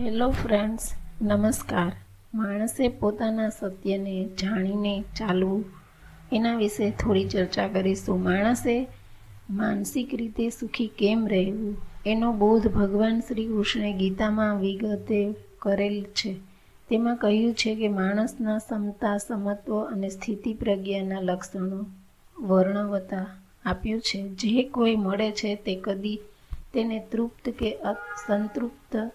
Hello friends નમસ્કાર. માણસે પોતાના સત્યને જાણીને ચાલવું. એના વિશે થોડી ચર્ચા કરીશું. માણસે માનસિક રીતે સુખી કેમ રહેવું? એનો બોધ ભગવાન શ્રી કૃષ્ણે ગીતામાં વિગતે કરેલ છે. તેમાં કહ્યું છે કે માણસના સમતા, સમત્વ અને સ્થિતિ પ્રજ્ઞાના લક્ષણો વર્ણવતા આપ્યું છે. જે કોઈ મળે છે તે કદી તેને તૃપ્ત કે સંતૃપ્ત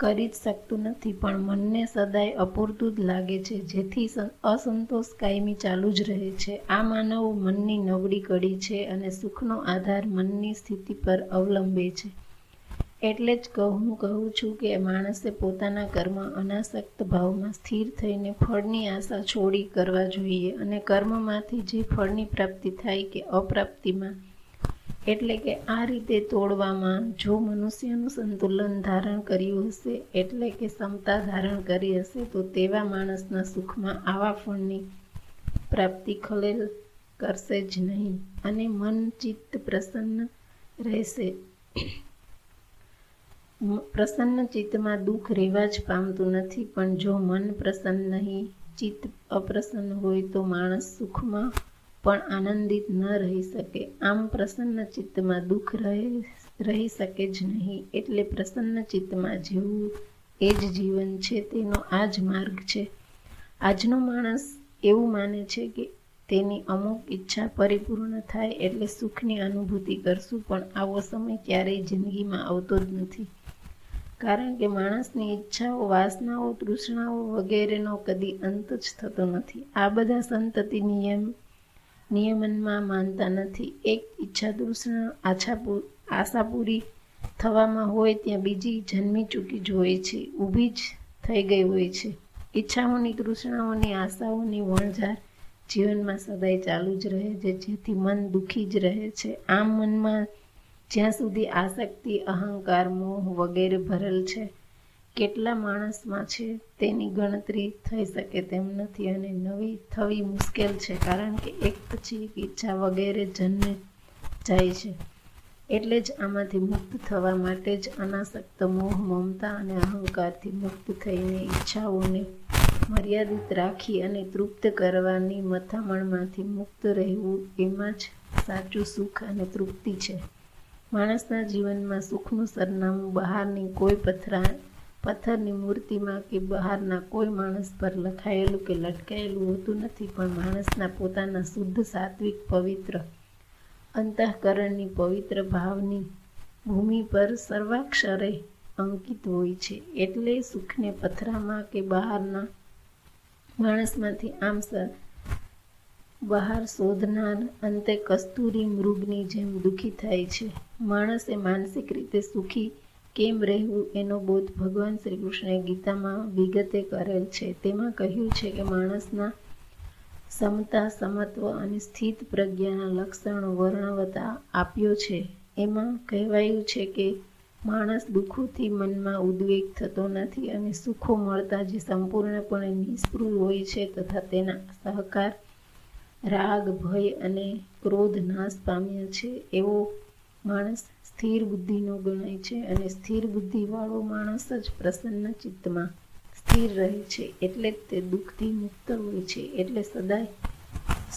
કરી જ શકતું નથી, પણ મનને સદાય અપૂરતું જ લાગે છે, જેથી અસંતોષ કાયમી ચાલુ જ રહે છે. આ માનવ મનની નબળી કડી છે અને સુખનો આધાર મનની સ્થિતિ પર અવલંબે છે. એટલે જ હું કહું છું કે માણસે પોતાના કર્મ અનાસક્ત ભાવમાં સ્થિર થઈને ફળની આશા છોડી કરવા જોઈએ અને કર્મમાંથી જે ફળની પ્રાપ્તિ થાય કે અપ્રાપ્તિમાં એટલે કે આ રીતે તોડવામાં જો મનુષ્યનું સંતુલન ધારણ કર્યું હશે, એટલે કે ક્ષમતા ધારણ કરી હશે, તો તેવા માણસના સુખમાં આવા ફળની પ્રાપ્તિ ખલેલ કરશે જ નહીં અને મન ચિત્ત પ્રસન્ન રહેશે. પ્રસન્ન ચિત્તમાં દુઃખ રહેવા જ પામતું નથી, પણ જો મન પ્રસન્ન નહીં, ચિત્ત અપ્રસન્ન હોય તો માણસ સુખમાં પણ આનંદિત ન રહી શકે. આમ પ્રસન્ન ચિત્તમાં દુઃખ રહે, રહી શકે જ નહીં. એટલે પ્રસન્ન ચિત્તમાં જીવવું એ જ જીવન છે, તેનો આ જ માર્ગ છે. આજનો માણસ એવું માને છે કે તેની અમુક ઈચ્છા પરિપૂર્ણ થાય એટલે સુખની અનુભૂતિ કરશું, પણ આવો સમય ક્યારેય જિંદગીમાં આવતો જ નથી. કારણ કે માણસની ઈચ્છાઓ, વાસનાઓ, તૃષ્ણાઓ વગેરેનો કદી અંત જ થતો નથી. આ બધા સંતતિ નિયમ નિયમનમાં માનતા નથી. એક ઈચ્છા દૂષણ આછા આશા પૂરી થવામાં હોય ત્યાં બીજી જન્મી ચૂકી જ હોય છે. ઊભી જ થઈ ગઈ હોય છે. ઈચ્છાઓની, તૃષ્ણાઓની, આશાઓની વણઝાર જીવનમાં સદાય ચાલુ જ રહે છે. જેથી મન દુઃખી જ રહે છે. આમ મનમાં જ્યાં સુધી આસક્તિ, અહંકાર, મોહ વગેરે ભરેલ છે કેટલા માણસમાં છે તેની ગણતરી થઈ શકે તેમ નથી અને નવી થવી મુશ્કેલ છે કારણ કે એક પછી એક ઈચ્છા વગેરે જન્મે જાય છે. એટલે જ આમાંથી મુક્ત થવા માટે જ અનાસક્ત મોહ, મમતા અને અહંકારથી મુક્ત થઈને ઈચ્છાઓને મર્યાદિત રાખી અને તૃપ્ત કરવાની મથામણમાંથી મુક્ત રહેવું એમાં જ સાચું સુખ અને તૃપ્તિ છે. માણસના જીવનમાં સુખનું સરનામું બહારની કોઈ પથરા પથ્થરની મૂર્તિમાં કે બહારના કોઈ માણસ પર લખાયેલું કે લટકાયેલું હોતું નથી, પણ માણસના પોતાના શુદ્ધ સાત્વિક પવિત્ર અંતઃકરણની પવિત્ર ભાવની ભૂમિ પર સર્વાક્ષરે અંકિત હોય છે. એટલે સુખને પથરામાં કે બહારના માણસમાંથી આમ બહાર શોધનાર અંતે કસ્તુરી મૃગની જેમ દુઃખી થાય છે. માણસે માનસિક રીતે સુખી કેમ રહેવું એનો બોધ ભગવાન શ્રી કૃષ્ણે ગીતામાં વિગતે કરેલ છે. તેમાં કહ્યું છે કે માણસના સમતા, સમત્વ અને સ્થિત પ્રજ્ઞાના લક્ષણો વર્ણવતા આપ્યો છે. એમાં કહેવાયું છે કે માણસ દુઃખોથી મનમાં ઉદ્વેગ થતો નથી અને સુખો મળતા જે સંપૂર્ણપણે નિષ્ફળ હોય છે તથા તેના સહકાર, રાગ, ભય અને ક્રોધ નાશ પામ્યા છે. એવો માણસ સ્થિર બુદ્ધિનો ગણાય છે અને સ્થિર બુદ્ધિવાળો માણસ જ પ્રસન્ન ચિત્તમાં સ્થિર રહે છે એટલે જ તે દુઃખથી મુક્ત હોય છે એટલે સદાય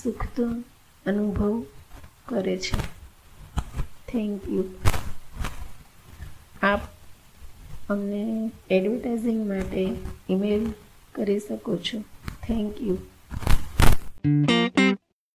સુખતો અનુભવ કરે છે. થેન્ક યુ આપ અમને એડવર્ટાઇઝિંગ માટે ઈમેલ કરી શકો છો. Thank you